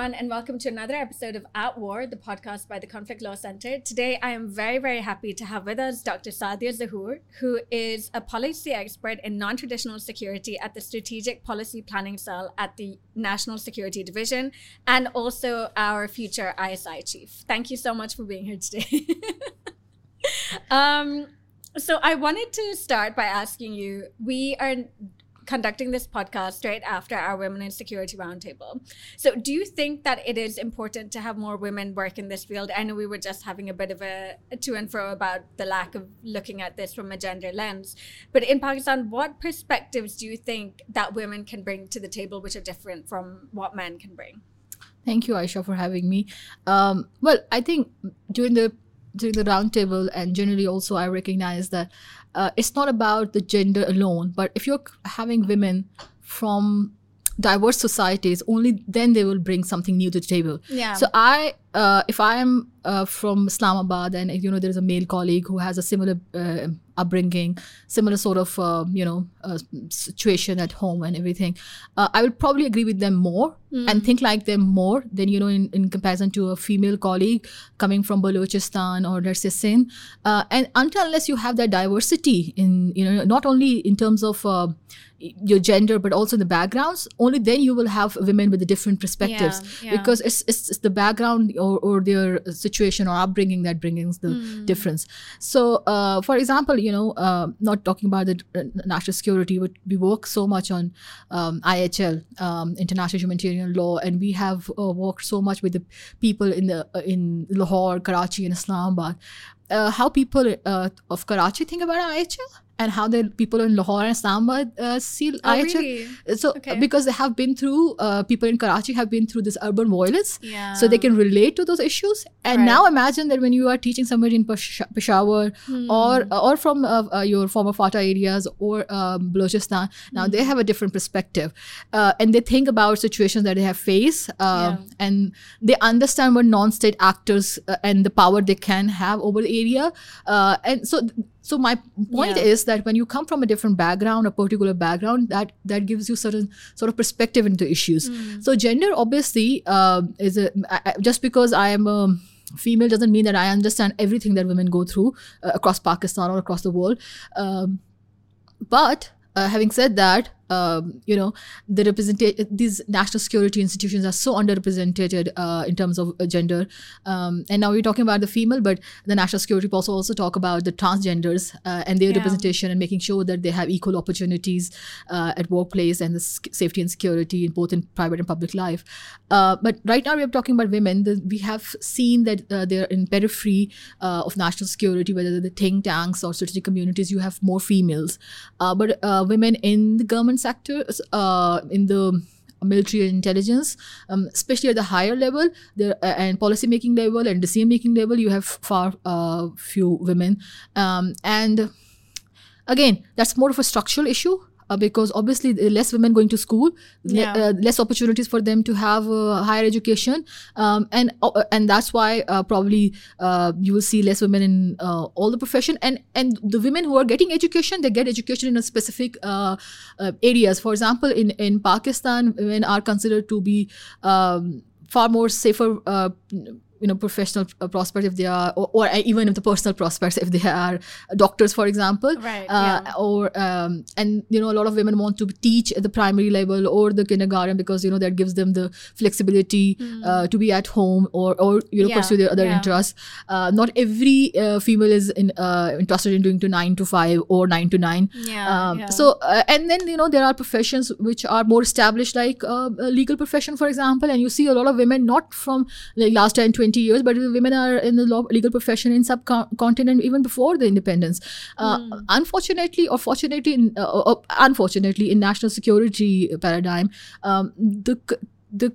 Everyone, and welcome to another episode of At War, the podcast by the Conflict Law Center. Today, I am very, very happy to have with us Dr. Saadia Zahoor, who is a policy expert in non traditional security at the Strategic Policy Planning Cell at the National Security Division, and also our future ISI chief. Thank you so much for being here today. um, so, I wanted to start by asking you we are conducting this podcast straight after our Women in Security Roundtable. So, do you think that it is important to have more women work in this field? I know we were just having a bit of a, to and fro about the lack of looking at this from a gender lens. But in Pakistan, what perspectives do you think that women can bring to the table which are different from what men can bring? Thank you, Aisha, for having me. Um, well, I think during the during the roundtable and generally also I recognize that uh, it's not about the gender alone, but if you're having women from diverse societies, only then they will bring something new to the table. Yeah. So I, uh, if I am uh, from Islamabad and you know there's a male colleague who has a similar uh, upbringing, similar sort of uh, you know uh, situation at home and everything, uh, I will probably agree with them more Hmm. and think like them more than you know in, in comparison to a female colleague coming from Balochistan or let's say Sindh. Uh, and until unless you have that diversity in you know not only in terms of uh, your gender but also in the backgrounds, only then you will have women with the different perspectives Yeah, yeah. because it's, it's it's the background or, or their situation or upbringing that brings the Hmm. difference. So, uh, for example, you know, uh, not talking about the national security, but we work so much on um, IHL, um, international humanitarian law, and we have uh, worked so much with the people in the uh, in Lahore, Karachi, and Islamabad. Uh, how people uh, of Karachi think about IHL and how the people in Lahore and Islamabad uh, see Oh, IHL. really? So Okay. because they have been through, uh, people in Karachi have been through this urban violence, Yeah. so they can relate to those issues. And Right. now imagine that when you are teaching somebody in Pesh- Peshawar Hmm. or or from uh, uh, your former Fata areas or um, Balochistan, now Hmm. they have a different perspective, uh, and they think about situations that they have faced, uh, and they understand what non-state actors uh, and the power they can have over the area, uh, and so. So my point Yeah. is that when you come from a different background, a particular background, that that gives you certain sort of perspective into issues. Hmm. So gender obviously uh, is a I- just because I am a female doesn't mean that I understand everything that women go through uh, across Pakistan or across the world. Um, but uh, having said that, um, you know, the representation these national security institutions are so underrepresented uh, in terms of uh, gender. Um, and now we're talking about the female, but the national security also also talk about the transgenders uh, and their Yeah. representation and making sure that they have equal opportunities uh, at workplace and the safety and security in both in private and public life. Uh, but right now we're talking about women. The, we have seen that uh, they're in periphery uh, of national security, whether they're the think tanks or strategic communities. You have more females, uh, but uh, women in the government sector, uh, in the military intelligence, um, especially at the higher level, there uh, and policy making level and decision making level, you have far uh, few women, um, and again, that's more of a structural issue. Uh, because obviously there less women going to school, le- uh, less opportunities for them to have uh, higher education, um, and uh, and that's why uh, probably uh, you will see less women in uh, all the profession. And and the women who are getting education, they get education in a specific uh, uh, areas. For example, in in Pakistan, women are considered to be um, far more safer. Uh, you know professional uh, prospects if they are or, or even if the personal prospects if they are doctors for example Right, uh, yeah. or um, and you know a lot of women want to teach at the primary level or the kindergarten because you know that gives them the flexibility uh, to be at home or or you know Hmm. Yeah, pursue their other yeah. interests uh, not every uh, female is in, uh, interested in doing to 9 to 5 or 9 to 9 Yeah, um, so uh, and then you know there are professions which are more established like uh, a legal profession for example and you see a lot of women not from like last 10 20 years but women are in the law, legal profession in subcontinent even before the independence. Uh, Hmm. unfortunately or fortunately in, uh, uh, unfortunately in national security paradigm um, the the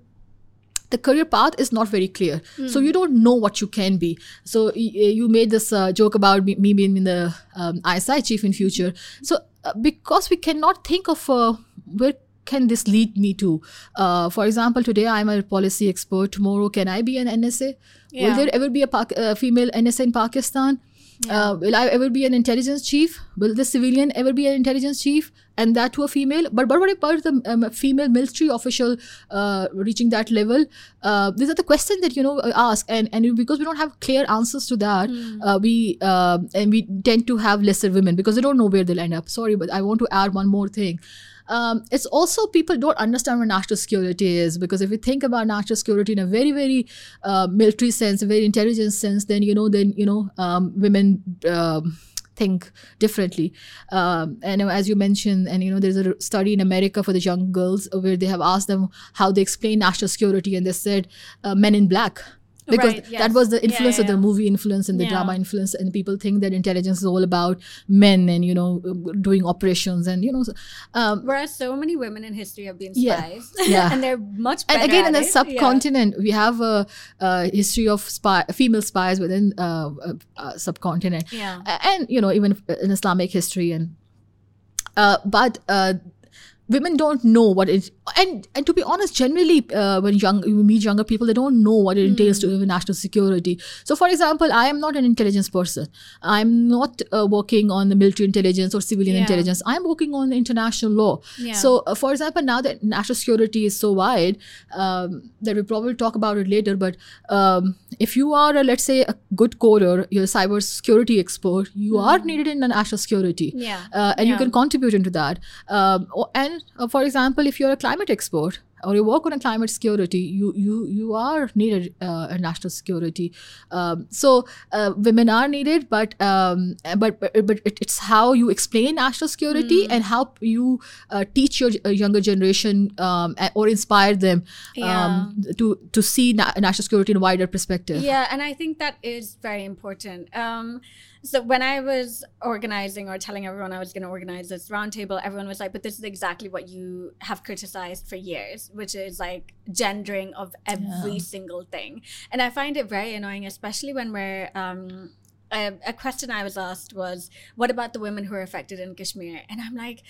the career path is not very clear. So you don't know what you can be. So you made this uh, joke about me, me being the um, isi chief in future. So uh, because we cannot think of uh, where can this lead me to uh, for example today i'm a policy expert tomorrow can i be an nsa Yeah. will there ever be a Pak- uh, female nsa in pakistan Uh, will I ever be an intelligence chief? Will the civilian ever be an intelligence chief? And that to a female. But but what about the um, female military official uh, reaching that level? Uh, these are the questions that you know ask, and and because we don't have clear answers to that, uh, we uh, and we tend to have lesser women because they don't know where they'll end up. Sorry, but I want to add one more thing. Um, it's also people don't understand what national security is because if you think about national security in a very very uh, military sense, a very intelligent sense, then you know then you know um, women. Um, think differently um, and as you mentioned and you know there's a study in america for the young girls where they have asked them how they explain national security and they said uh, men in black because Right, yes. that was the Yeah, influence of the movie influence and the Yeah. drama influence and people think that intelligence is all about men and you know doing operations and you know um, Whereas so many women in history have been spies, Yeah. and they're much better. and again in the it. subcontinent we have a, a history of spy female spies within uh, uh, uh, subcontinent Yeah. And you know even in islamic history and uh, but uh, women don't know what it and and to be honest generally uh, when young you meet younger people they don't know what it entails to live in national security so for example i am not an intelligence person i'm not uh, working on the military intelligence or civilian Yeah. intelligence i'm working on international law Yeah. so uh, for example now that national security is so wide um, that we'll probably talk about it later but um, if you are a, let's say a good coder you're a cyber security expert you are needed in national security Yeah. uh, and you can contribute into that. Um, or- uh, for example, if you're a climate expert or you work on a climate security, you you you are needed uh, in national security. Um, so uh, women are needed, but um, but but, but it, it's how you explain national security Hmm. and how you uh, teach your uh, younger generation um, or inspire them um, to to see na- national security in a wider perspective. Yeah, and I think that is very important. So when I was organizing or telling everyone I was going to organize this roundtable, everyone was like, "But this is exactly what you have criticized for years, which is like gendering of every single thing." And I find it very annoying, especially when we're. Um, a, a question I was asked was, "What about the women who are affected in Kashmir?" And I'm like,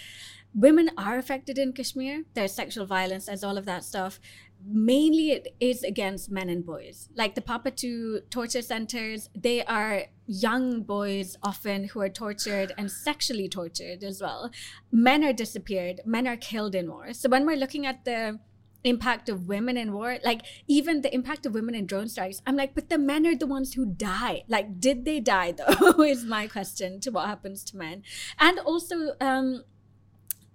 "Women are affected in Kashmir. There's sexual violence. There's all of that stuff." Mainly it is against men and boys. Like the Papa 2 torture centers, they are young boys often who are tortured and sexually tortured as well. Men are disappeared, men are killed in war. So when we're looking at the impact of women in war, like even the impact of women in drone strikes, I'm like, but the men are the ones who die. Like, did they die though? is my question to what happens to men. And also, um,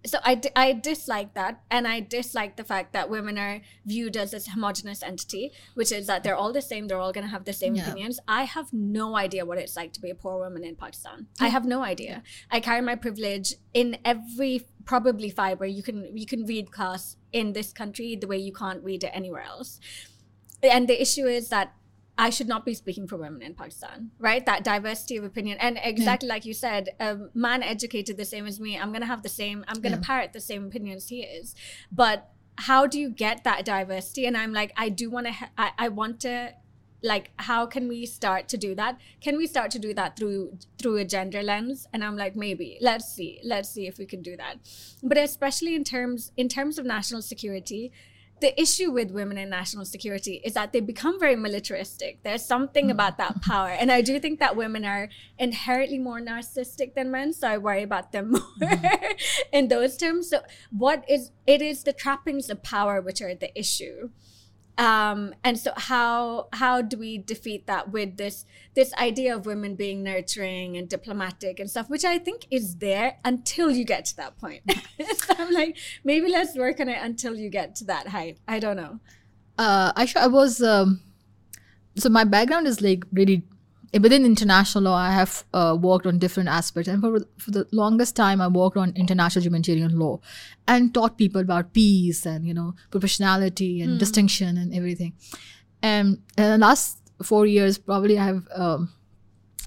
so I, I dislike that and i dislike the fact that women are viewed as this homogenous entity which is that they're all the same they're all going to have the same Yeah. opinions. I have no idea what it's like to be a poor woman in pakistan. I have no idea. I carry my privilege in every probably fiber. You can you can read class in this country the way you can't read it anywhere else. And the issue is that I should not be speaking for women in Pakistan, right? That diversity of opinion. And exactly like you said, a man educated the same as me, I'm going to have the same, I'm going to Yeah. parrot the same opinions he is. But how do you get that diversity? And I'm like, I do want to, ha- I, I want to, like, how can we start to do that? Can we start to do that through through a gender lens? And I'm like, maybe. Let's see. Let's see if we can do that. But especially in terms in terms of national security, the issue with women in national security is that they become very militaristic. There's something mm. about that power. And I do think that women are inherently more narcissistic than men. So I worry about them more mm-hmm. in those terms. So what is it is the trappings of power which are the issue. Um, and so how how do we defeat that with this this idea of women being nurturing and diplomatic and stuff, which I think is there until you get to that point. so I'm like, maybe let's work on it until you get to that height. I don't know. uh, I, I was um, so my background is like really within international law. I have uh, worked on different aspects, and for for the longest time, I worked on international humanitarian law and taught people about peace and you know proportionality and distinction and everything. And in the last four years, probably I have um,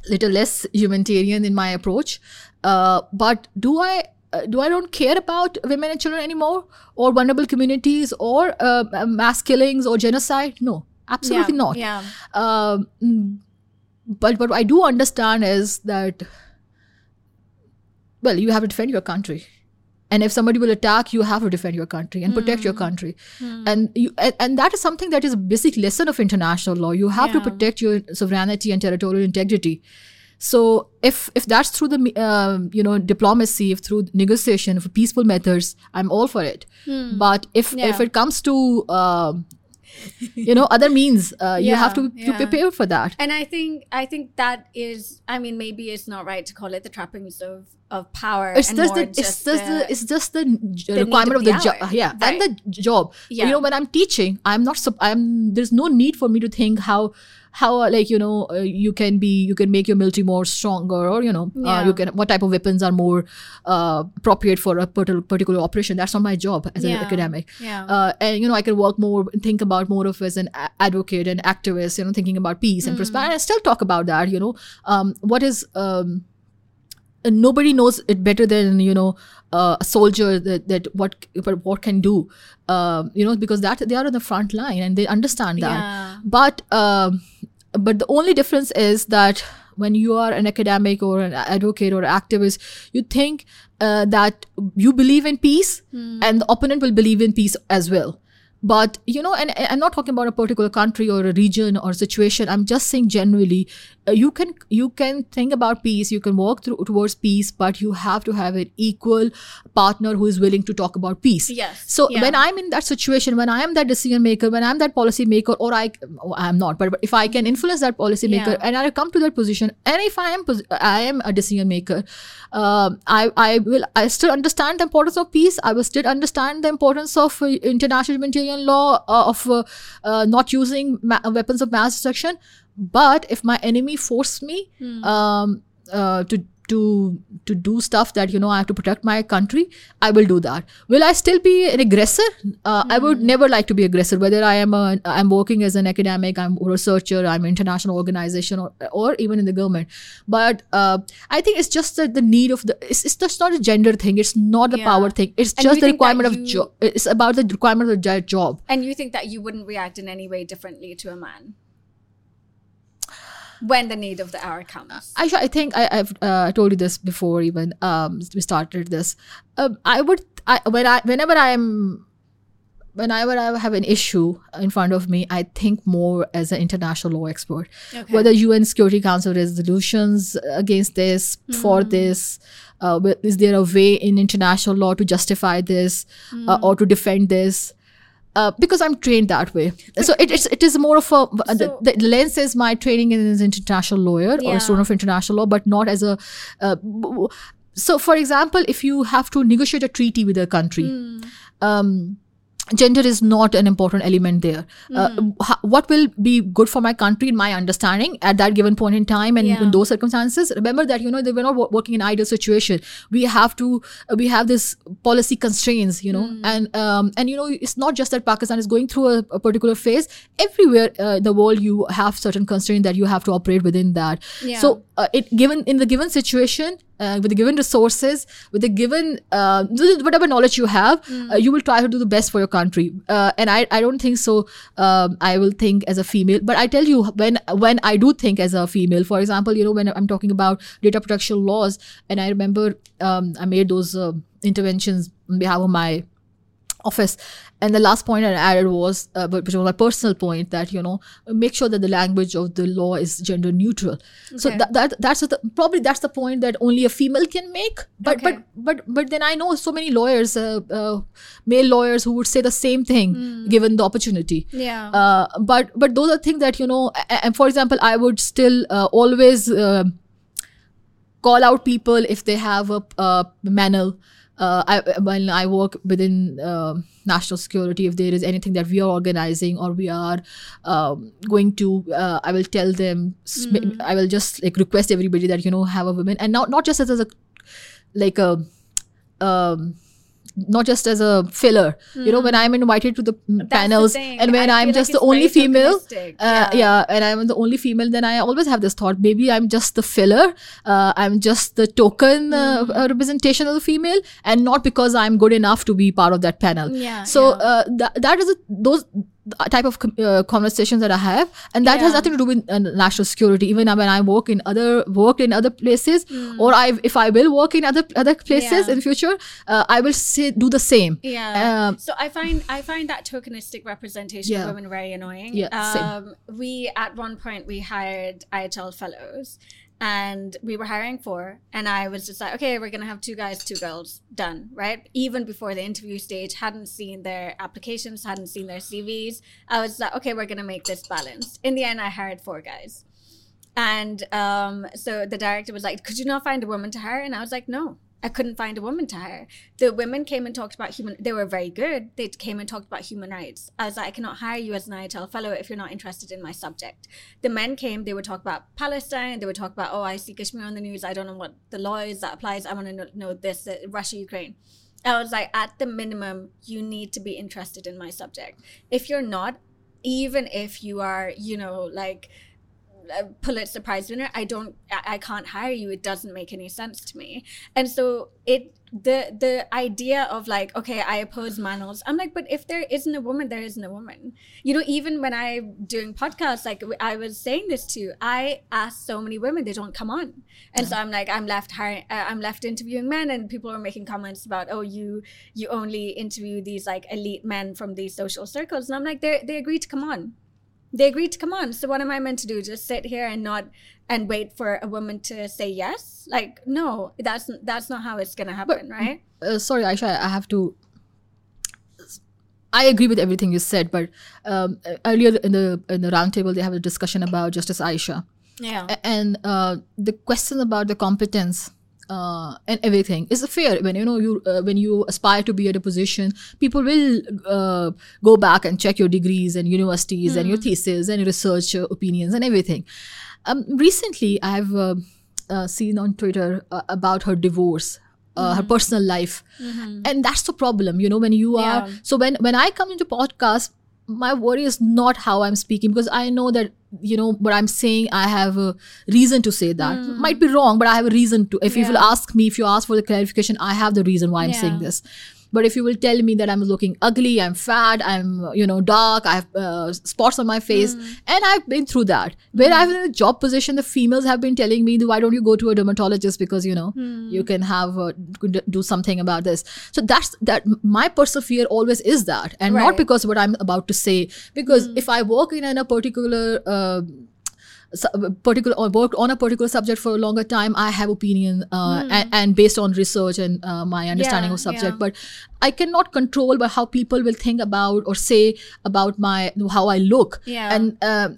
little less humanitarian in my approach. Uh, but do I uh, do I don't care about women and children anymore, or vulnerable communities, or uh, uh, mass killings or genocide? No, absolutely not. Yeah. Um, mm, but what I do understand is that, well, you have to defend your country. And if somebody will attack, you have to defend your country and protect your country, and you and, and that is something that is a basic lesson of international law. You have to protect your sovereignty and territorial integrity. So if if that's through the um, you know diplomacy, if through negotiation, for peaceful methods, I'm all for it. But if Hmm. Yeah. if it comes to um you know other means, uh, you have to, Yeah, to prepare for that. And I think I think that is I mean maybe it's not right to call it the trappings of of power. It's and just more the it's just just the, it's just the need requirement of the the, job, yeah, and the job. Yeah. You know, when I'm teaching, I'm not. I'm there's no need for me to think how how uh, like you know uh, you can be you can make your military more stronger or you know uh, Yeah. you can what type of weapons are more uh, appropriate for a particular operation. That's not my job as an academic. Yeah. Uh, and you know, I can work more, think about more of as an advocate and activist. You know, thinking about peace and prosperity. I still talk about that. You know, um, what is um, nobody knows it better than you know uh, a soldier that, that what what can do. Um, you know because that they are on the front line and they understand that. Yeah. but um, but the only difference is that when you are an academic or an advocate or activist you think uh, that you believe in peace and the opponent will believe in peace as well. But you know and, and i'm not talking about a particular country or a region or situation. I'm just saying generally uh, you can you can think about peace you can work through, towards peace but you have to have an equal partner who is willing to talk about peace Yes. so Yeah. when I'm in that situation, when I am that decision maker, when I'm that policy maker, or I, oh, I'm not, but, but if I can influence that policy maker, Yeah. and I come to that position, and if I am, I am a decision maker, um, I, I will, I still understand the importance of peace. I will still understand the importance of uh, international humanitarian law uh, of uh, uh, not using ma- weapons of mass destruction. But if my enemy force me um, uh, to to to do stuff that you know I have to protect my country, I will do that. Will I still be an aggressor? Uh, I would never like to be aggressor. Whether I am a I'm working as an academic, I'm a researcher, I'm an international organization, or or even in the government. But uh, I think it's just that the need of the it's, it's just not a gender thing. It's not the Yeah. power thing. It's And just the requirement of job. It's about the requirement of the job. And you think that you wouldn't react in any way differently to a man when the need of the hour comes. I, I think I, I've uh, told you this before even um, we started this. Um, I would I, when I whenever I'm whenever I have an issue in front of me, I think more as an international law expert. Okay. Whether UN Security Council resolutions against this, for this, uh, is there a way in international law to justify this uh, or to defend this? Uh, because I'm trained that way, so it, it's it is more of a So- the, the lens is my training as an international lawyer or a student of international law, but not as a. Uh, so, for example, if you have to negotiate a treaty with a country, um, gender is not an important element there. Uh, h- what will be good for my country, in my understanding, at that given point in time and Yeah. in those circumstances? Remember that you know they were not wo- working in ideal situation. We have to, uh, we have this policy constraints, you know, and um, and you know it's not just that Pakistan is going through a, a particular phase. Everywhere uh, in the world, you have certain constraints that you have to operate within that. Yeah. So uh, it given in the given situation uh, with the given resources with the given uh, whatever knowledge you have uh, you will try to do the best for your country. Uh, and I, I don't think so um, i will think as a female. But i tell you when when i do think as a female for example you know when i'm talking about data protection laws and i remember um, i made those uh, interventions on behalf of my office and the last point i added was uh, but- which was my personal point that you know make sure that the language of the law is gender neutral so that, that that's the, probably that's the point that only a female can make but Okay. but but but then i know so many lawyers uh, uh, male lawyers who would say the same thing Hmm. given the opportunity yeah. uh, but but those are things that you know and for example i would still uh, always uh, call out people if they have a, a manel uh, I, when I work within uh, national security, if there is anything that we are organizing or we are um, going to, uh, I will tell them. sm- I will just like request everybody that you know have a woman, and not not just as, as a like a um, not just as a filler. You know, when I'm invited to the mm, the panels, thing. and when I I'm feel like just the only female, uh, yeah. and I'm the only female, then I always have this thought: maybe I'm just the filler. Uh, I'm just the token Hmm. uh, representation of the female, and not because I'm good enough to be part of that panel. Yeah, So yeah. uh, that that is a, those type of uh, conversations that I have, and that has nothing to do with uh, national security. Even when I work in other work in other places, or I if I will work in other other places. Yeah. in future, uh, I will say do the same. Yeah. Um, so I find I find that tokenistic representation Yeah. of women very annoying. Yeah, same. Um, we at one point we hired IHL fellows, and we were hiring four and i was just like okay we're gonna have two guys two girls done right? Even before the interview stage hadn't seen their applications hadn't seen their cvs i was like okay we're gonna make this balanced. In the end i hired four guys. And um, so the director was like could you not find a woman to hire? And i was like no I couldn't find a woman to hire. The women came and talked about human. They were very good. They came and talked about human rights. I was like, I cannot hire you as an IHL fellow if you're not interested in my subject. The men came. They would talk about Palestine. They would talk about, oh, I see Kashmir on the news. I don't know what the law is that applies. I want to know, know this, uh, Russia, Ukraine. I was like, at the minimum, you need to be interested in my subject. If you're not, even if you are, you know, like a Pulitzer Prize winner, I don't, I can't hire you. It doesn't make any sense to me. And so it, the the idea of like, okay, I oppose manels. I'm like, but if there isn't a woman, there isn't a woman. You know, even when I'm doing podcasts, like I was saying this to, I ask so many women, they don't come on, and yeah. so I'm like, I'm left hiring, uh, I'm left interviewing men, and people are making comments about, oh, you you only interview these like elite men from these social circles, and I'm like, they they agreed to come on they agreed to come on. So what am I meant to do? Just sit here and not and wait for a woman to say yes? Like no, that's that's not how it's gonna happen, but, right? Uh, sorry, Aisha, I have to. I agree with everything you said, but um, earlier in the in the roundtable they have a discussion about Justice Aisha. Yeah. And uh, the question about the competence uh, and everything is fair when you know you uh, when you aspire to be at a position people will uh, go back and check your degrees and universities mm. and your hmm. thesis and your research uh, opinions and everything um, recently i've uh, uh, seen on twitter about her divorce uh, her hmm. personal life mm-hmm. and that's the problem you know when you are yeah. so when when i come into podcast my worry is not how i'm speaking because i know that you know but i'm saying i have a reason to say that mm. might be wrong but i have a reason to if yeah. you will ask me if you ask for the clarification i have the reason why i'm yeah. saying this but if you will tell me that I'm looking ugly, I'm fat, I'm you know dark, I have uh, spots on my face, mm. and I've been through that. Where mm. I've in a job position, the females have been telling me, why don't you go to a dermatologist because you know mm. you can have uh, do something about this. So that's that. My personal fear always is that, and right. not because what I'm about to say. Because hmm. if I work in, in a particular uh, particular or worked on a particular subject for a longer time i have opinion uh, mm. and, and, based on research and uh, my understanding yeah, of subject yeah. but i cannot control by how people will think about or say about my how i look yeah. and uh,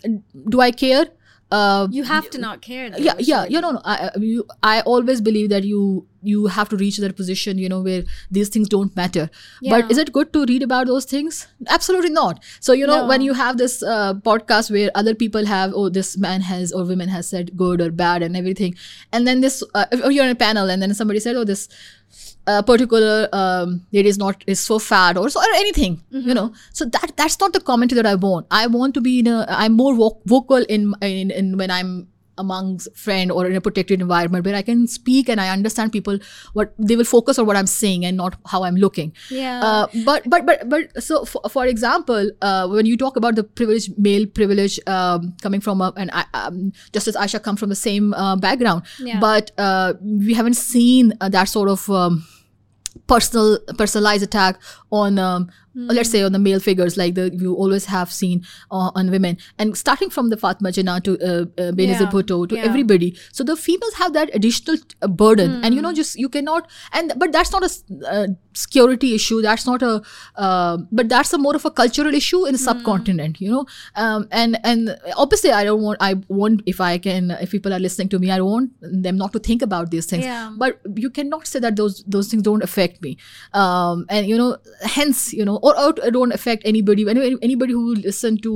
do i care uh, you have to not care. Though, yeah, yeah. You know, I, you, I always believe that you you have to reach that position, you know, where these things don't matter. Yeah. But is it good to read about those things? Absolutely not. So you know, no. when you have this uh, podcast where other people have, oh, this man has or women has said good or bad and everything, and then this, uh, or you're in a panel and then somebody said, oh, this a particular um, it is not is so fat or so or anything mm-hmm. you know so that that's not the commentary that i want i want to be in a i'm more vocal in, in in when i'm amongst friend or in a protected environment where I can speak and I understand people what they will focus on what I'm saying and not how I'm looking. Yeah. Uh, but but but but so for, for example, uh, when you talk about the privilege, male privilege um, coming from a, and I, um, just as Aisha come from the same uh, background, yeah. but uh, we haven't seen uh, that sort of. Um, personal personalized attack on um. Let's say on the male figures like the you always have seen uh, on women and starting from the Fatima Jinnah to uh, uh, Benazir yeah. Bhutto to yeah. everybody so the females have that additional uh, burden mm. and you know hmm. just you cannot and but that's not a uh, security issue that's not a uh, but that's a more of a cultural issue in the mm. subcontinent you know um, and and obviously I don't want I want if I can if people are listening to me I want them not to think about these things yeah. but you cannot say that those those things don't affect me um, and you know hence you know or, or don't affect anybody anybody who listen to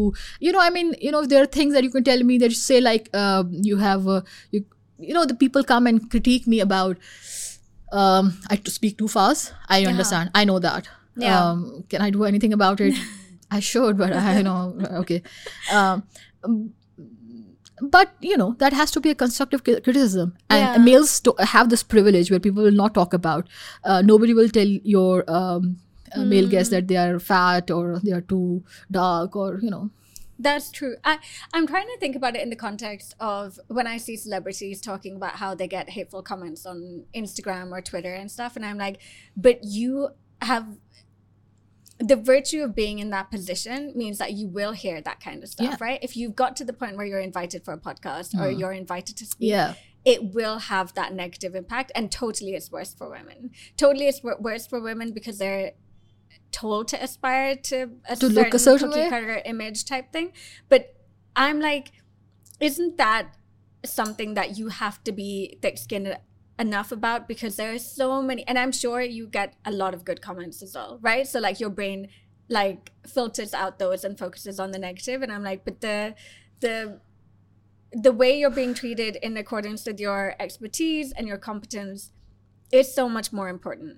you know i mean you know there are things that you can tell me that you say like uh, you have uh, you, you know the people come and critique me about um, i speak too fast i yeah. understand i know that yeah. um, can i do anything about it i should but i you know okay um, but you know that has to be a constructive criticism and yeah. males have this privilege where people will not talk about uh, nobody will tell your um, uh, male guests that they are fat or they are too dark or you know that's true. I, I'm trying to think about it in the context of when I see celebrities talking about how they get hateful comments on Instagram or Twitter and stuff. And I'm like, but you have the virtue of being in that position means that you will hear that kind of stuff, yeah. right? If you've got to the point where you're invited for a podcast mm. or you're invited to speak, yeah it will have that negative impact and totally it's worse for women totally it's wor- worse for women because they're told to aspire to a To look a certain cookie way? cutter image type thing. But i'm like isn't that something that you have to be thick-skinned enough about? Because there are so many and i'm sure you get a lot of good comments as well right? So like your brain like filters out those and focuses on the negative. And i'm like but the the the way you're being treated in accordance with your expertise and your competence is so much more important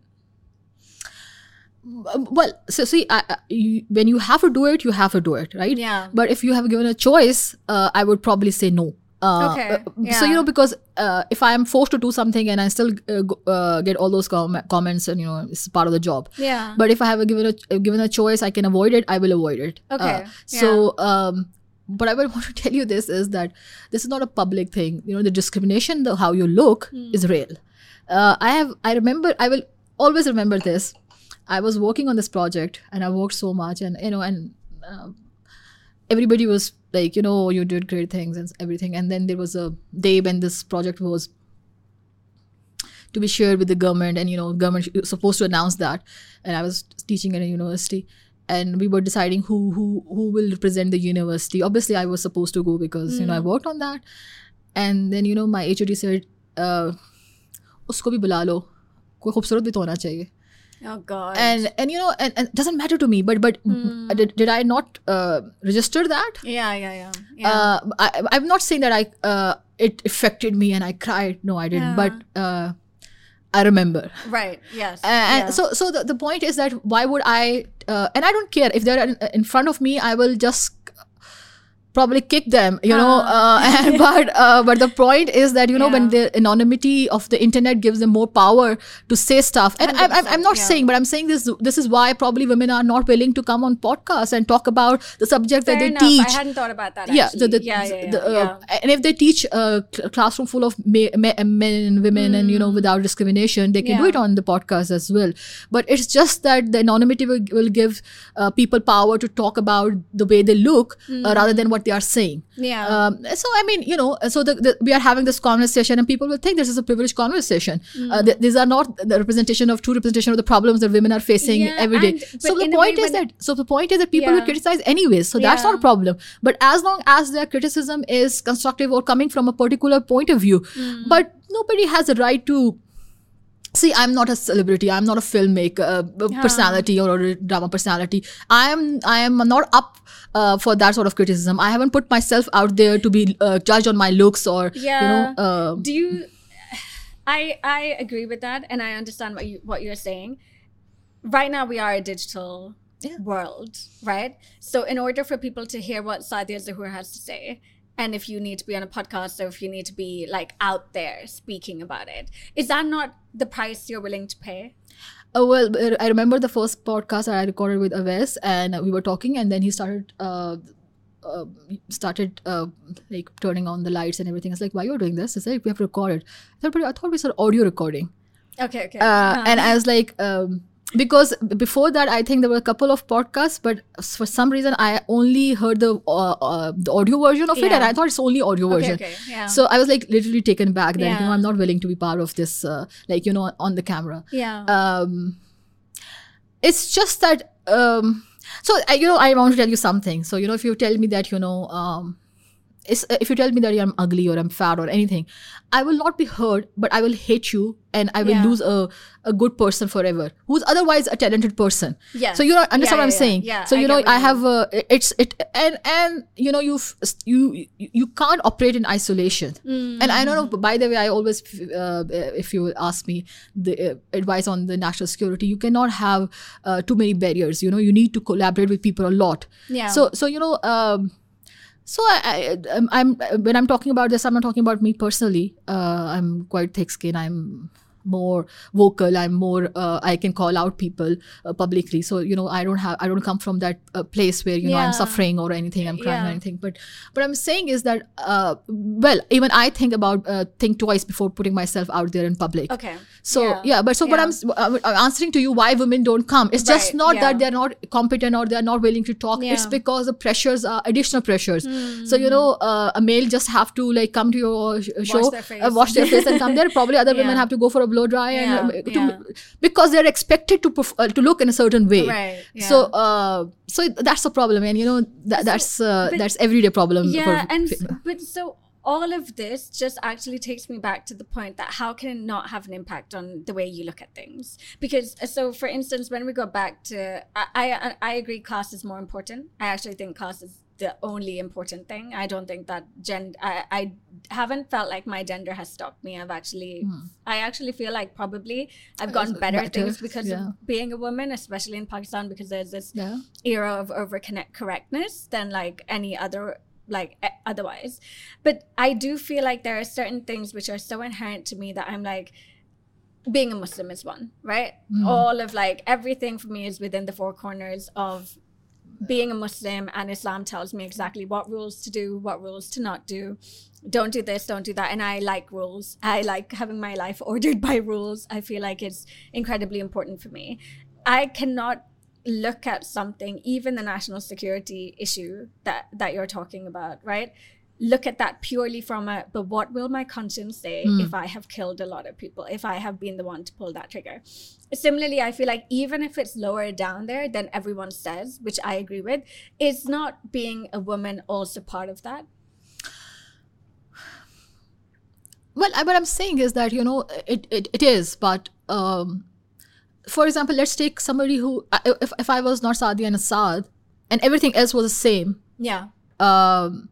well, so see, I, you, when you have to do it, you have to do it, right? Yeah. But if you have given a choice, uh, I would probably say no. Uh, Okay, uh, So you know, because uh, if I am forced to do something and I still uh, uh, get all those com- comments, and you know, it's part of the job. yeah But if I have a given a given a choice, I can avoid it. I will avoid it. Okay, Uh, so, um, but I would want to tell you this is that this is not a public thing. You know, the discrimination, the how you look, is real. Uh, I have. I remember. I will always remember this. I was working on this project, and I worked so much, and you know, and uh, everybody was like, you know, you did great things and everything. And then there was a day when this project was to be shared with the government and you know government was supposed to announce that and i was teaching at a university and we were deciding who who who will represent the university obviously i was supposed to go because you know i worked on that and then you know my hod said uh, उसको भी बुला लो कोई खूबसूरत भी तो होना चाहिए oh god and and you know and, and it doesn't matter to me but but did, did i not uh, register that yeah yeah yeah yeah uh, I, I'm not saying that I uh, it affected me and I cried. No, I didn't. Yeah. But uh, I remember. right yes And yeah. so, so the, the point is that why would I? Uh, and I don't care if they're in, in front of me. I will just probably kick them. You know. Uh, and, but uh, but the point is that you know when the anonymity of the internet gives them more power to say stuff. And I'm, I'm, I'm not yeah. saying, but I'm saying this. This is why probably women are not willing to come on podcasts and talk about the subject Fair that they enough. teach i hadn't thought about that yeah, the, the, yeah yeah yeah, the, uh, yeah. and if they teach a classroom full of ma- ma- men and women and you know without discrimination they can do it on the podcast as well but it's just that the anonymity will, will give uh, people power to talk about the way they look uh, rather than what they are saying. Yeah. um, so i mean you know so the, the, we are having this conversation and people will think this is a privileged conversation. Uh, th- these are not the representation of true representation of the problems that women are facing Yeah, every day. and- so the point is that so the point is that people will criticize anyways so that's not a problem. But as long as their criticism is constructive or coming from a particular point of view Hmm. but nobody has a right to see i'm not a celebrity. I'm not a filmmaker uh, a personality or a drama personality. I am i am not up uh, for that sort of criticism. I haven't put myself out there to be uh, judged on my looks or Yeah. you know uh, do you i i agree with that and i understand what you what you're saying. Right now we are a digital Yeah. world right? So in order for people to hear what Saadia Zahoor has to say and if you need to be on a podcast or if you need to be like out there speaking about it is that not the price you're willing to pay Uh, well, uh, I remember the first podcast that I recorded with Aves, and we were talking, and then he started uh, uh, started uh, like turning on the lights and everything. I was like, "Why are you're doing this?" I said, "We have to record it." I thought, but I thought we said audio recording, okay okay uh, Uh-huh. and I was like. Um, because before that, I think there were a couple of podcasts, but for some reason, I only heard the uh, uh, the audio version of it, and I thought it's only audio okay, version. okay yeah. So I was like literally taken back that you know I'm not willing to be part of this, uh, like you know, on the camera. Yeah. Um it's just that um so I, you know i want to tell you something. So you know if you tell me that you know um if you tell me that i'm ugly or i'm fat or anything i will not be hurt but i will hate you and i will Yeah. lose a, a good person forever who's otherwise a talented person Yeah. so you know understand Yeah, what i'm saying yeah. so you get know i have uh, it's it and and you know you've you you you can't operate in isolation and i don't know by the way i always uh, if you ask me the uh, advice on the national security you cannot have uh, too many barriers you know you need to collaborate with people a lot Yeah. so so you know um so I, I I'm, I'm when I'm talking about this, I'm not talking about me personally. Uh, I'm quite thick skinned. I'm more vocal i'm more uh, i can call out people uh, publicly so you know i don't have i don't come from that uh, place where you know i'm suffering or anything i'm crying or anything but what i'm saying is that uh, well even i think about uh, think twice before putting myself out there in public Okay. so yeah, but so what Yeah. I'm, s- I'm I'm answering to you why women don't come. It's just Right, not yeah. that they're not competent or they're not willing to talk. It's Yeah. Because the pressures are additional pressures. So you know, uh, a male just have to like come to your sh- show, their face. Uh, wash their face and come there. Probably other women have to go for a blow dry and Yeah, uh, to, yeah. because they're expected to perf- uh, to look in a certain way. Right. Yeah. So uh, so that's the problem, and you know that, that's uh, but- that's everyday problem. yeah for and but so all of this just actually takes me back to the point that how can it not have an impact on the way you look at things because uh, so for instance when we go back to i i, I agree class is more important i actually think class is the only important thing i don't think that gen i, I haven't felt like my gender has stopped me i've actually i actually feel like probably i've gotten better at better, things because yeah. of being a woman especially in pakistan because there's this yeah. era of over correctness than like any other like otherwise but i do feel like there are certain things which are so inherent to me that i'm like being a muslim is one right Mm. all of like everything for me is within the four corners of being a muslim and islam tells me exactly what rules to do what rules to not do don't do this don't do that. And i like rules. I like having my life ordered by rules. I feel like it's incredibly important for me. I cannot look at something even the national security issue that that you're talking about right? Look at that purely from a but what will my conscience say Mm. if i have killed a lot of people if i have been the one to pull that trigger? Similarly i feel like even if it's lower down there than everyone says which i agree with is not being a woman also part of that Well, I, what I'm saying is that you know it it, it is, but um, for example, let's take somebody who if if I was not Saadia and Assad, and everything else was the same, yeah um,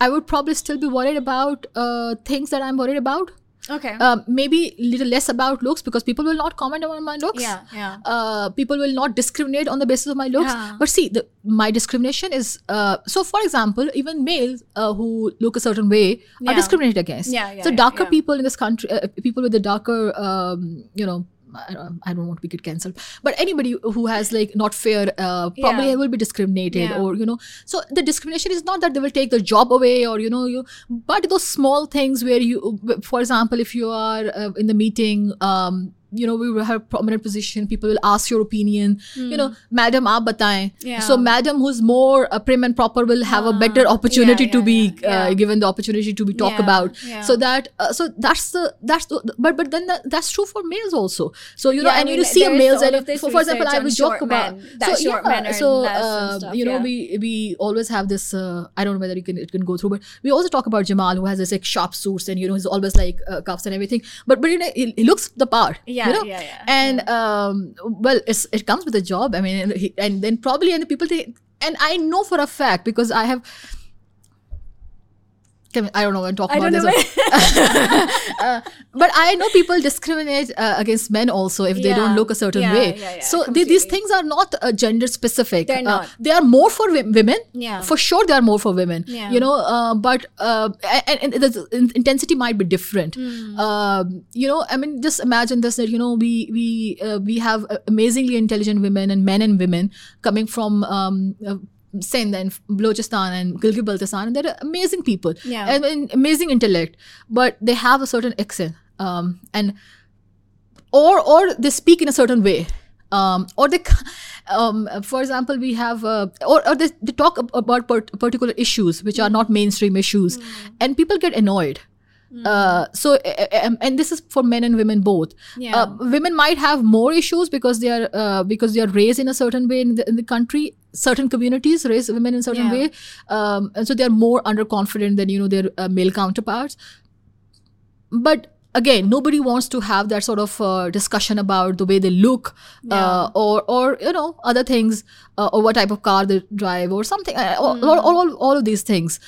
I would probably still be worried about uh, things that I'm worried about. Okay Um, maybe little less about looks because people will not comment on my looks. yeah yeah Uh, people will not discriminate on the basis of my looks. Yeah. But see, the, my discrimination is uh, so. For example, even males uh, who look a certain way Yeah. are discriminated against. Yeah, yeah, so darker people in this country, uh, people with the darker, um, you know. I don't, I don't want to be get cancelled, but anybody who has like not fair, uh, probably Yeah. will be discriminated, Yeah. or you know. So the discrimination is not that they will take the job away, or you know, you. But those small things where you, for example, if you are uh, in the meeting, um, you know, we will have prominent position. People will ask your opinion. You know, Madam, aap bataएं. Hmm. Yeah. So, Madam, who's more uh, prim and proper, will have a Ah, better opportunity yeah, to yeah, be yeah, yeah. Uh, given the opportunity to be talked about. So that, uh, so that's the that's the but but then that, that's true for males also. So you know, Yeah, I and mean, you see males and for, for example, I would joke short about that so short yeah, men so uh, stuff, you know we we always have this. Uh, I don't know whether you can it can go through, but we also talk about Jamal who has this like sharp suits and you know he's always like uh, cuffs and everything. But but you know he, he looks the part. Yeah, you know? yeah, yeah, And um, well, it's it comes with a job. I mean, and, he, and then probably and the people think, and I know for a fact because I have. I don't know when talk I about don't this. uh, but I know people discriminate uh, against men also if they Yeah. don't look a certain Yeah, way. yeah, yeah, so the- these things are not uh, gender specific. They're Uh, not. they are more for women. Yeah. For sure, they are more for women. Yeah. You know, uh, but uh, and, and the intensity might be different. Um, you know, I mean, just imagine this that you know we we uh, we have amazingly intelligent women and men and women coming from. Um, uh, Sindh and Balochistan and Gilgit-Baltistan, and they're amazing people Yeah. and, and amazing intellect, but they have a certain accent, um, and or or they speak in a certain way, um, or they, um, for example, we have uh, or, or they, they talk about part- particular issues which are not mainstream issues, and people get annoyed. Uh, so and this is for men and women both. Yeah. Uh, women might have more issues because they are uh, because they are raised in a certain way in the, in the country. Certain communities raise women in a certain Yeah. way, um, and so they are more underconfident than you know their uh, male counterparts. But again, nobody wants to have that sort of uh, discussion about the way they look, uh, or or you know other things, uh, or what type of car they drive, or something. Uh, all, all, all, all of these things,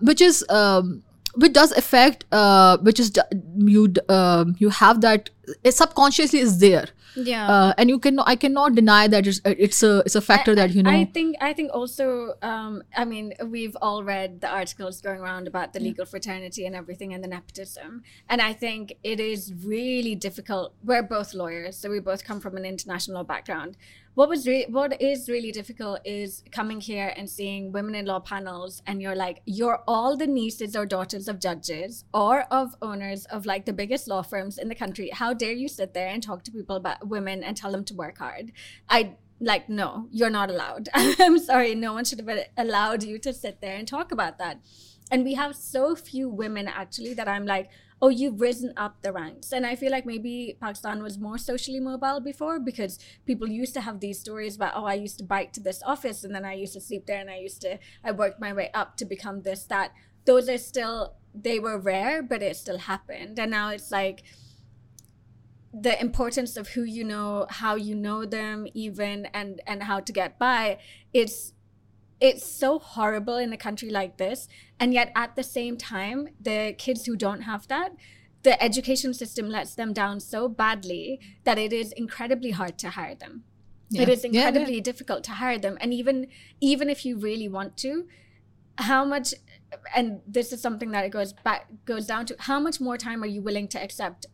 which is. Um, which does affect uh, which is you um you have that it subconsciously is there. Yeah. uh, and you can I cannot deny that it's, it's a it's a factor I- that you know. I think I think also um, I mean we've all read the articles going around about the legal fraternity and everything and the nepotism. And I think it is really difficult. We're both lawyers so we both come from an international background what was re- what is really difficult is coming here and seeing women in law panels and you're like you're all the nieces or daughters of judges or of owners of like the biggest law firms in the country. How dare you sit there and talk to people about women and tell them to work hard? I like no you're not allowed. I'm sorry no one should have allowed you to sit there and talk about that. And we have so few women actually that i'm like oh you've risen up the ranks. And i feel like maybe pakistan was more socially mobile before because people used to have these stories about oh i used to bike to this office and then i used to sleep there and i used to i worked my way up to become this that. Those are still they were rare but it still happened. And now it's like the importance of who you know how you know them even and and how to get by it's it's so horrible in a country like this and yet at the same time the kids who don't have that the education system lets them down so badly that it is incredibly hard to hire them Yeah. it is Yeah, yeah. incredibly difficult to hire them and even even if you really want to how much and this is something that it goes back goes down to how much more time are you willing to accept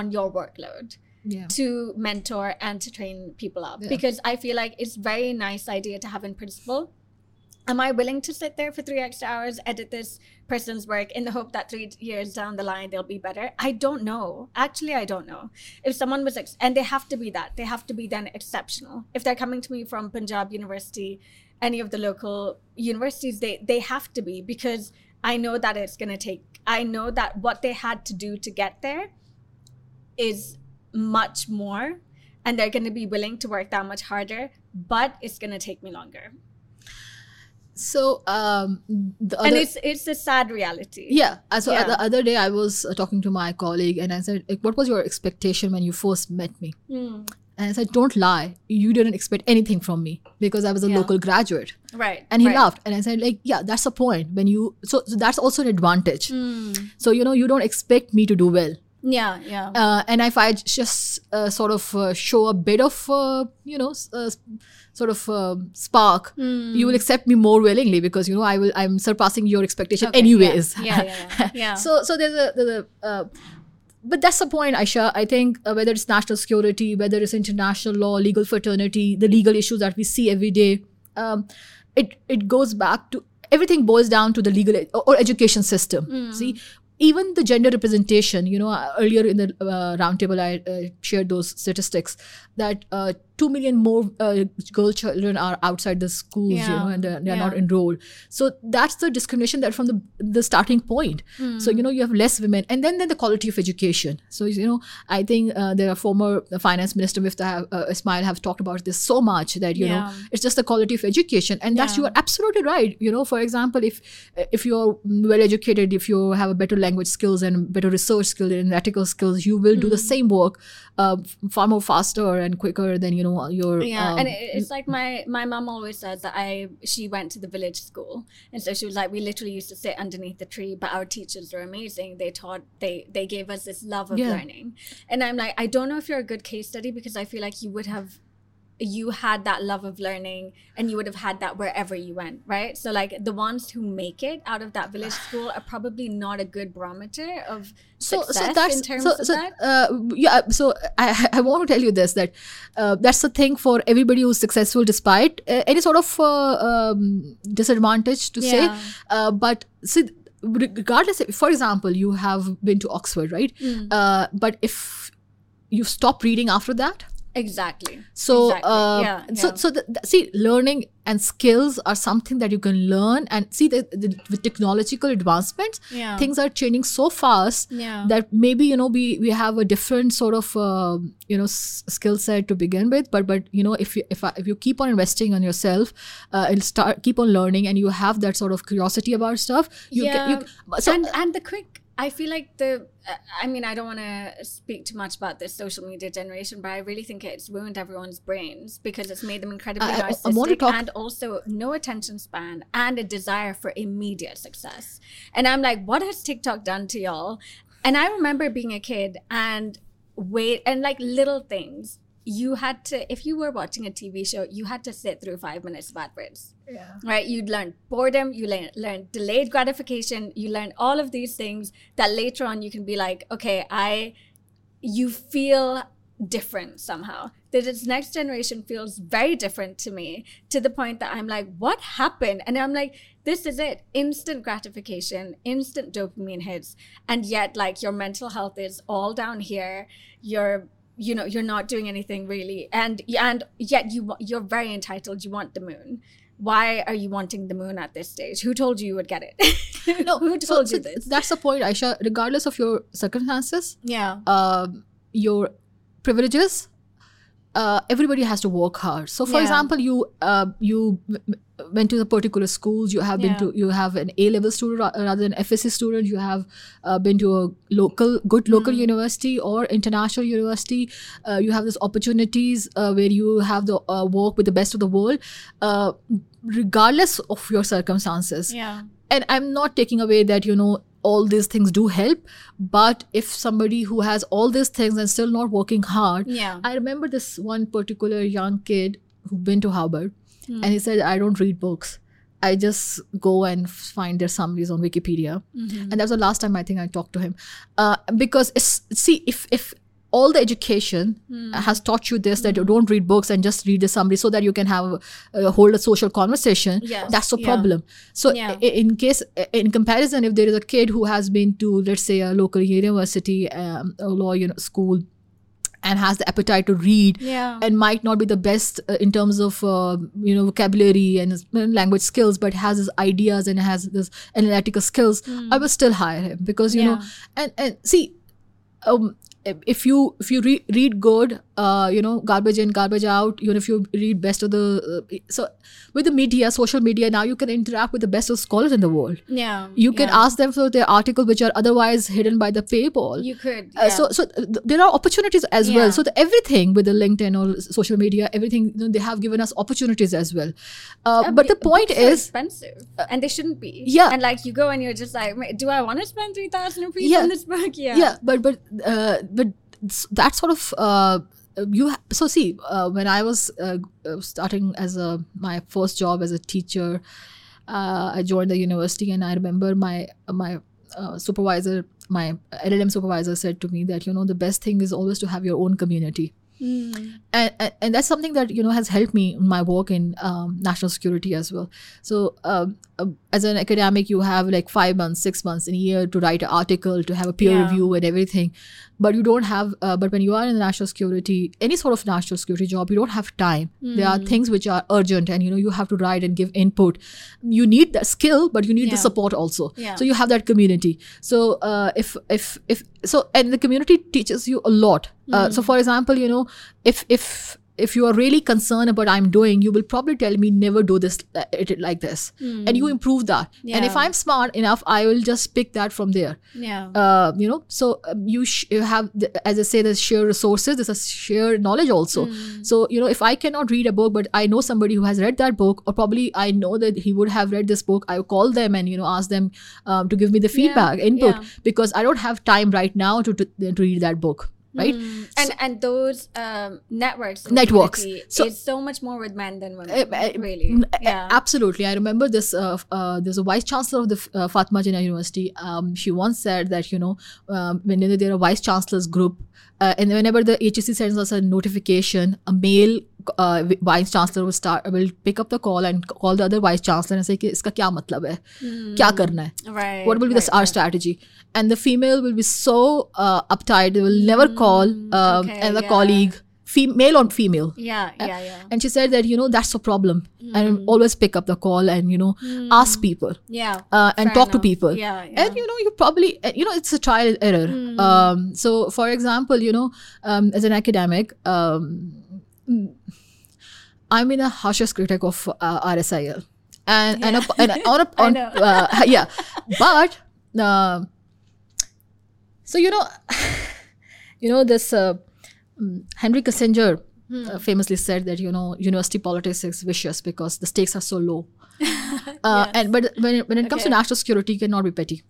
on your workload yeah to mentor and to train people up Yeah. because i feel like it's very nice idea to have in principle am i willing to sit there for three extra hours edit this person's work in the hope that three years down the line they'll be better? I don't know. Actually i don't know. If someone was ex- and they have to be that. They have to be then exceptional. If they're coming to me from punjab university any of the local universities they they have to be because i know that it's going to take i know that what they had to do to get there is much more and they're going to be willing to work that much harder but it's going to take me longer so um the other, and it's it's a sad reality yeah uh, so Yeah. the other day i was uh, talking to my colleague and i said like, what was your expectation when you first met me Hmm. and i said don't lie you didn't expect anything from me because i was a Yeah. local graduate right and he right. laughed and i said like yeah that's the point when you so, so that's also an advantage Hmm. so you know you don't expect me to do well yeah yeah uh, and if I just uh, sort of uh, show a bit of uh, you know uh, sort of uh, spark, Hmm. you will accept me more willingly because you know I will I'm surpassing your expectation Okay, anyways. yeah, yeah, yeah, yeah. Yeah. so so there's a, there's a uh, but that's the point, Aisha. I think uh, whether it's national security, whether it's international law, legal fraternity, the legal issues that we see every day, um, it it goes back to everything boils down to the legal or, education system. Hmm. See, even the gender representation. You know, uh, earlier in the uh, roundtable, I uh, shared those statistics that uh, two million more uh, girl children are outside the schools. You know, and they're, they're Yeah. not enrolled. So that's the discrimination that from the the starting point. Hmm. So you know, you have less women, and then then the quality of education. So you know, I think uh, there are former finance minister Miftah uh, Ismail have talked about this so much that you Yeah. know it's just the quality of education, and that's you are absolutely right. You know, for example, if if you're well educated, if you have a better language skills and better research skills and ethical skills, you will do Hmm. the same work uh, far more faster and quicker than you know your yeah um, and it's like my my mom always says that i she went to the village school and so she was like we literally used to sit underneath the tree but our teachers were amazing they taught they they gave us this love of Yeah. learning and i'm like i don't know if you're a good case study because i feel like you would have you had that love of learning and you would have had that wherever you went right so like the ones who make it out of that village school are probably not a good barometer of so success so that's in terms so, of so that uh, yeah so I, I want to tell you this that uh, that's the thing for everybody who's successful despite uh, any sort of uh, um, disadvantage to Yeah. say uh, but see regardless if, for example you have been to oxford right Mm. uh, but if you stop reading after that exactly so Exactly. uh, Yeah, so yeah. so the, the- see learning and skills are something that you can learn and see the, the with technological advancements yeah things are changing so fast yeah that maybe you know we we have a different sort of uh, you know s- skill set to begin with but but you know if you if, I, if you keep on investing on yourself uh, and start keep on learning and you have that sort of curiosity about stuff you Yeah. get you so and and the quick i feel like the i mean i don't want to speak too much about this social media generation but i really think it's ruined everyone's brains because it's made them incredibly I narcissistic talk- and also no attention span and a desire for immediate success. And i'm like what has tiktok done to y'all? And i remember being a kid and wait and like little things you had to if you were watching a TV show, you had to sit through five minutes of adverts. Yeah. Right? You'd learn boredom, you learn, learn delayed gratification, you learn all of these things that later on you can be like, okay, I you feel different somehow. That this next generation feels very different to me to the point that I'm like, what happened? And I'm like, this is it instant gratification, instant dopamine hits. And yet, like, your mental health is all down here. You're you know you're not doing anything really and and yet you you're very entitled you want the moon. Why are you wanting the moon at this stage? Who told you you would get it? No, who so- told so you this? That's the point, Aisha. Regardless of your circumstances, yeah. um, your privileges, uh, everybody has to work hard. So, for Yeah. example, you uh, you went to the particular schools. You have been Yeah. to you have an A level student rather than FSC student. You have uh, been to a local good local Hmm. university or international university. Uh, you have these opportunities uh, where you have the uh, work with the best of the world, uh, regardless of your circumstances yeah and i'm not taking away that you know all these things do help but if somebody who has all these things and still not working hard yeah i remember this one particular young kid who been to harvard Hmm. and he said i don't read books i just go and find their summaries on wikipedia Mhm. and that was the last time i think i talked to him uh, because it's see if if all the education Hmm. has taught you this that you don't read books and just read the summary so that you can have uh, hold a social conversation Yes, that's the yeah. problem so Yeah. in case in comparison if there is a kid who has been to let's say a local university um, a law you know, school and has the appetite to read yeah and might not be the best uh, in terms of uh, you know vocabulary and uh, language skills but has his ideas and has this analytical skills i will still hire him because you know and and see um if you if you re- read good uh you know garbage in garbage out you know if you read best of the uh, so with the media social media now you can interact with the best of scholars in the world yeah you can yeah. ask them for their articles which are otherwise hidden by the paywall you could uh, yeah. so so th- there are opportunities as Yeah. well so the, everything with the linkedin or social media everything you know, they have given us opportunities as well uh, Uh, but the point is uh, expensive, and they shouldn't be. yeah. and like you go and you're just like, do I want to spend three thousand rupees Yeah. on this book? Yeah, yeah, but but uh, but that sort of uh, you ha- so see uh, when i was uh, uh, starting as a my first job as a teacher uh, i joined the university and i remember my my uh, supervisor my llm supervisor said to me that you know the best thing is always to have your own community Mm. and, and, and that's something that you know has helped me in my work in um, national security as well so um, um, as an academic you have like five months six months in a year to write an article to have a peer Yeah. review and everything but you don't have uh, but when you are in the national security any sort of national security job you don't have time there are Mm. things which are urgent and you know you have to write and give input you need the skill but you need Yeah. the support also Yeah. so you have that community so uh, if if if so and the community teaches you a lot uh, Hmm. so for example you know if if if you are really concerned about what i'm doing you will probably tell me never do this uh, it, like this. And you improve that. And if. I'm smart enough i will just pick that from there. Yeah, uh, you know so um, you, sh- you have the, as i say there's shared resources there's a shared knowledge also. Hmm. so you know if i cannot read a book but i know somebody who has read that book or probably i know that he would have read this book i will call them and you know ask them um, to give me the feedback input. Yeah. because i don't have time right now to, to, to read that book right Mm. and and those um, networks Networks. So- is so much more with men than women. Uh, uh, really, a- yeah. Absolutely. I remember this. Uh, uh, there's a vice chancellor of the uh, Fatima Jinnah University. Um, she once said that, you know, um, whenever there are vice chancellors group, uh, and whenever the HEC sends us a notification, a male uh, vi- vice chancellor will start will pick up the call and call the other vice chancellor and say कि इसका क्या मतलब है क्या करना है Hmm. right. what will be right, the our strategy and the female will be so uh, uptight they will never call um, Mm, okay, and the yeah. colleague female on female Yeah, yeah, yeah. and she said that you know that's a problem Hmm. and always pick up the call and you know ask people Yeah. uh, and fair talk to enough. people Yeah, yeah. and you know you probably uh, you know it's a trial and error Hmm. um, so for example you know um, as an academic um, mm, i'm in a harshest critic of uh, rsil and and, a, and on a, on, uh, yeah. But uh, so you know you know this uh, mm, henry kissinger Hmm. uh, famously said that you know university politics is vicious because the stakes are so low. Uh, and but when when it comes to national security you cannot be petty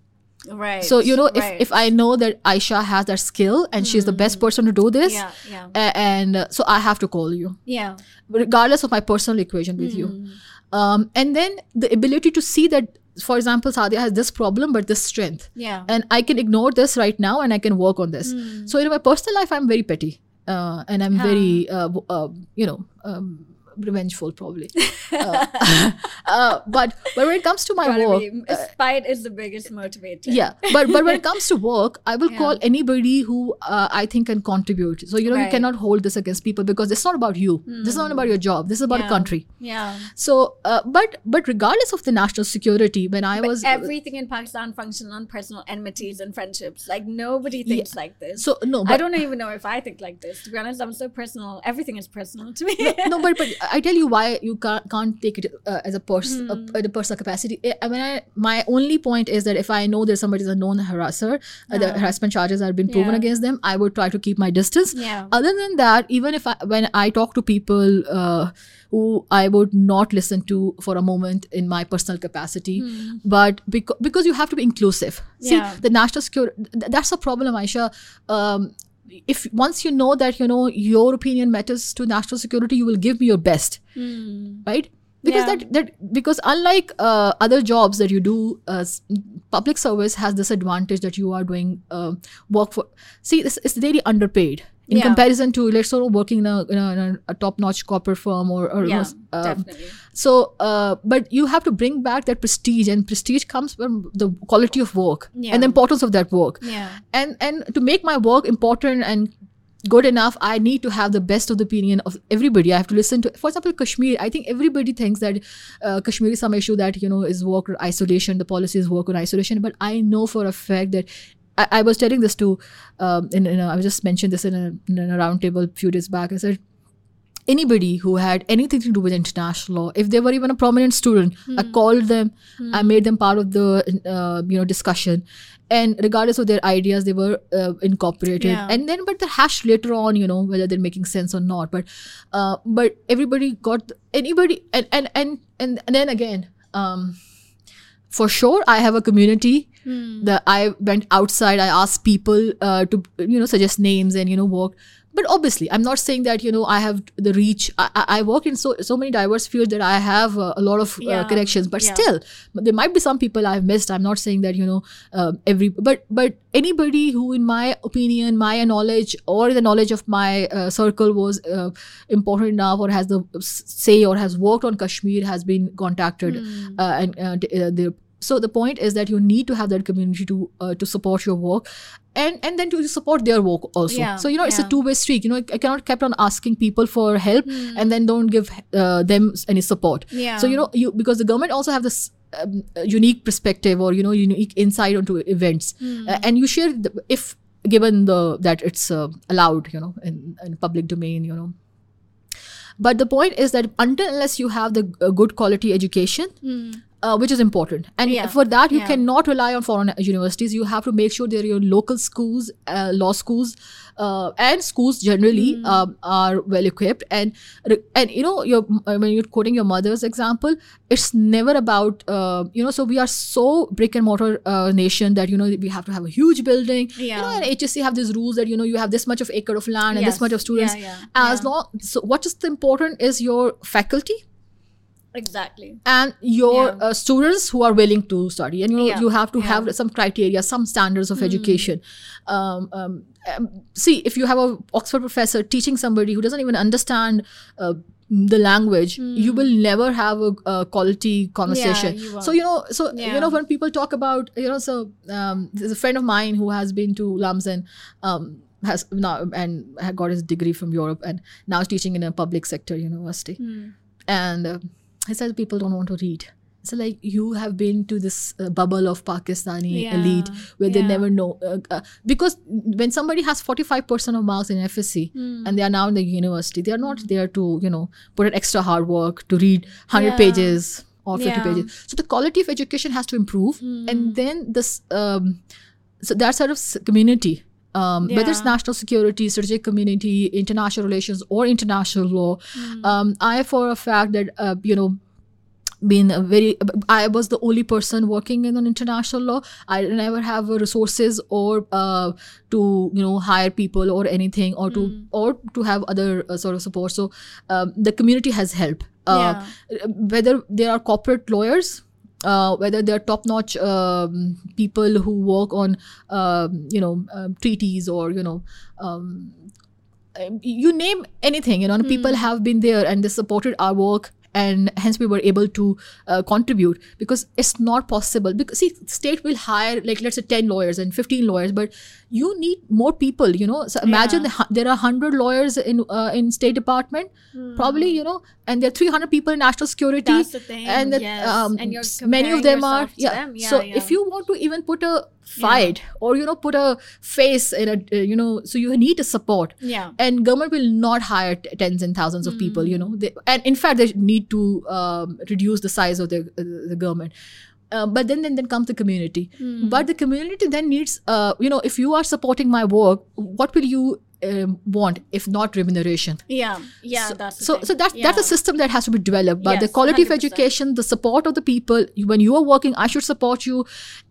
Right. So you know, if right. if I know that Aisha has that skill and she's the best person to do this, yeah, yeah, and uh, so I have to call you, yeah. regardless of my personal equation with you. Hmm. Um, and then the ability to see that, for example, Saadia has this problem but this strength, Yeah. and I can ignore this right now and I can work on this. Hmm. So in my personal life, I'm very petty, uh, and I'm very, uh, uh, you know. Um, revengeful probably uh, uh, but but when it comes to my work be- spite is the biggest motivator. yeah but but when it comes to work i will Yeah. call anybody who uh, i think can contribute so you know you cannot hold this against people because it's not about you this is not about your job this is about Yeah. a country Yeah. so uh, but but regardless of the national security when i But was everything in Pakistan functions on personal enmities and friendships. Like nobody thinks like this. so no I don't even know if I think like this. To be honest, I'm so personal. Everything is personal to me. no but, but i tell you why you can't, can't take it uh, as a person Hmm. uh, at a personal capacity. I, mean I, my only point is that if i know there's somebody is a known harasser uh, the harassment charges have been proven Yeah. against them i would try to keep my distance. Yeah. other than that even if I, when i talk to people uh, who i would not listen to for a moment in my personal capacity but because, because you have to be inclusive. See the national security th- that's a problem aisha. Um, if once you know that you know your opinion matters to national security you will give me your best Hmm. right because Yeah. that that because unlike uh, other jobs that you do uh, public service has this advantage that you are doing uh, work for see this is really underpaid in Yeah. comparison to let's say working in a, in a, in a top-notch corporate firm or, or Yeah. um, definitely. so uh, but you have to bring back that prestige and prestige comes from the quality of work Yeah. and the importance of that work Yeah. and and to make my work important and good enough i need to have the best of the opinion of everybody i have to listen to for example kashmir i think everybody thinks that uh, kashmir is some issue that you know is work or isolation the policies work on isolation but i know for a fact that i, I was telling this to um, in, in a, i just mentioned this in a, in a roundtable a few days back. I said anybody who had anything to do with international law if they were even a prominent student i called them. I made them part of the uh, you know discussion. And regardless of their ideas they were uh, incorporated. Yeah. and then but they're hashed later on you know whether they're making sense or not. But uh, but everybody got anybody and and and and, and then again um for sure i have a community that i went outside i asked people uh, to you know suggest names and you know work but obviously i'm not saying that you know i have the reach. I, I work in so so many diverse fields that i have uh, a lot of uh, connections. But Yeah. still there might be some people i've missed. I'm not saying that you know uh, every but but anybody who in my opinion my knowledge or the knowledge of my uh, circle was uh, important enough or has the say or has worked on kashmir has been contacted uh, and uh, uh, the so the point is that you need to have that community to uh, to support your work and and then to support their work also. Yeah, so you know it's a two way street. You know i cannot kept on asking people for help and then don't give uh, them any support. Yeah. so you know you because the government also have this um, unique perspective or you know unique insight onto events. Uh, and you share the, if given the that it's uh, allowed you know in, in public domain you know. But the point is that until unless you have the uh, good quality education uh, which is important and. Yeah. for that you Yeah. cannot rely on foreign universities you have to make sure that your local schools uh, law schools uh, and schools generally Hmm. um, are well equipped and and you know your when you're quoting your mother's example it's never about uh, you know so we are so brick and mortar uh, nation that you know we have to have a huge building Yeah. you know and HEC have these rules that you know you have this much of acre of land and this much of students Yeah, yeah, as long so what is important is your faculty Exactly. and your Yeah. uh, students who are willing to study and you know Yeah, you have to yeah. Have some criteria some standards of education um, um, um, see if you have a oxford professor teaching somebody who doesn't even understand uh, the language you will never have a, a quality conversation you so you know so you know when people talk about you know so um, there's a friend of mine who has been to LUMS and um, has now and got his degree from Europe and now is teaching in a public sector university Hmm. and uh, he says people don't want to read so like you have been to this uh, bubble of pakistani Yeah, elite where they never know uh, uh, because when somebody has 45% of marks in fsc Hmm. and they are now in the university they are not there to you know put in extra hard work to read 100 Yeah. pages or 50 Yeah. Hmm. pages so the quality of education has to improve and then this um, so that sort of community um, whether it's national security, strategic community, international relations, or international law, Hmm. um, I for a fact that uh, you know been a very i was the only person working in an international law. I never have resources or uh, to you know hire people or anything or to or to have other uh, sort of support. So um, the community has helped. Uh, whether there are corporate lawyers uh, whether they're top-notch um, people who work on um, you know um, treaties or you know um, um, you name anything you know and people have been there and they supported our work and hence we were able to uh, contribute because it's not possible. Because see state will hire like let's say 10 lawyers and 15 lawyers but you need more people you know so imagine Yeah. the, there are 100 lawyers in uh, in state department probably you know and there are 300 people in national security Hmm. That's the thing, and that yes. um, And many of them are yeah. them. Yeah, so yeah. if you want to even put a fight or you know put a face in a uh, you know so you need a support Yeah. and government will not hire t- tens and thousands of people you know they, and in fact they need to um, reduce the size of the, uh, the government uh, but then, then then comes the community but the community then needs uh, you know if you are supporting my work what will you um, want if not remuneration Yeah. Yeah. so, that's so so that's that's a system that has to be developed but the quality of 100%. education the support of the people you- when you are working i should support you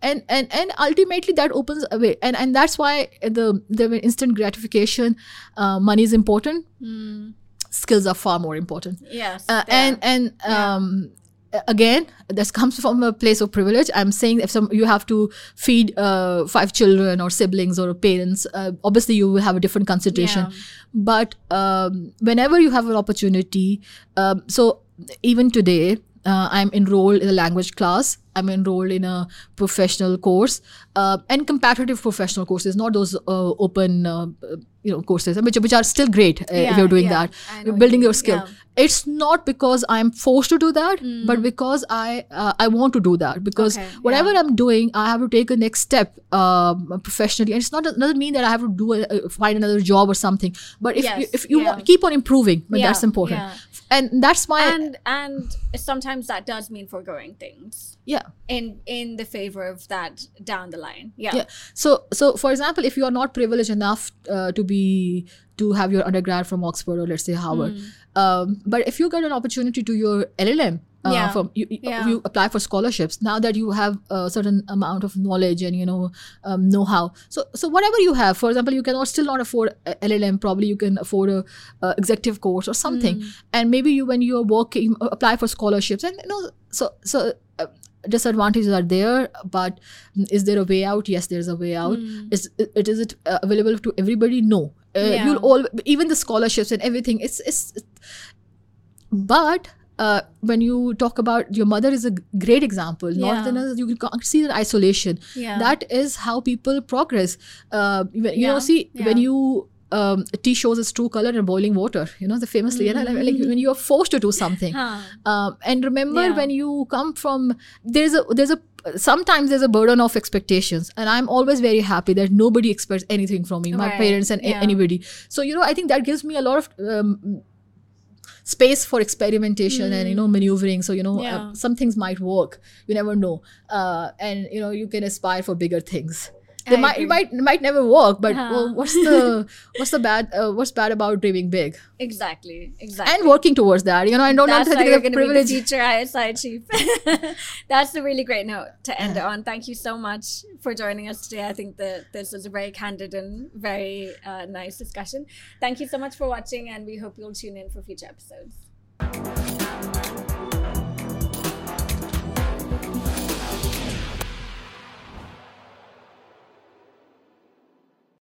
and and and ultimately that opens a way and and that's why the the instant gratification uh, money is important Mm. skills are far more important Yes. uh, and and um a- again this comes from a place of privilege. I'm saying if some you have to feed uh, five children or siblings or parents uh, obviously you will have a different consideration. Yeah. but um, whenever you have an opportunity um, so even today uh, i'm enrolled in a language class i'm enrolled in a professional course uh, and competitive professional courses not those uh, open uh, you know courses which, which are still great uh, if you're doing yeah. that you're building you your skill yeah. Mm. it's not because i'm forced to do that but because i uh, i want to do that because Okay, whatever yeah. i'm doing i have to take a next step um, professionally and it's not doesn't mean that i have to do a, find another job or something but if you, if you yeah. want, keep on improving but that's important yeah. and that's my and and sometimes that does mean foregoing things yeah in in the favor of that down the line. Yeah. yeah so so for example if you are not privileged enough uh, to be to have your undergrad from oxford or let's say harvard Hmm. um, but if you get an opportunity to your llm uh, Yeah. from you, Yeah. you apply for scholarships now that you have a certain amount of knowledge and you know um, know-how so so whatever you have for example you cannot still not afford a llm probably you can afford a, uh executive course or something Hmm. and maybe you when you're working apply for scholarships and you know so so uh, disadvantages are there but is there a way out? Yes there's a way out. Is it is it uh, available to everybody? No. Uh, Yeah. you'll all even the scholarships and everything it's it's but uh, when you talk about your mother is a great example. Yeah. another you can see the isolation. Yeah. that is how people progress. Uh, you know see when you um, tea shows its true color in boiling water you know the famously you know, like, when you're forced to do something Huh. um, and remember Yeah. when you come from there's a there's a sometimes there's a burden of expectations and i'm always very happy that nobody expects anything from me my Right. parents and Yeah. anybody so you know i think that gives me a lot of um, space for experimentation and you know maneuvering so you know Hmm. Yeah. uh, some things might work you never know uh, and you know you can aspire for bigger things they I might agree. it might it might never work but well, what's the what's the bad uh, what's bad about dreaming big Exactly. Exactly. and working towards that you know i don't That's you're think of to be the privilege future ISI chief. That's a really great note to end it on. Thank you so much for joining us today. I think that this was a very candid and very uh, nice discussion. Thank you so much for watching, and we hope you'll tune in for future episodes.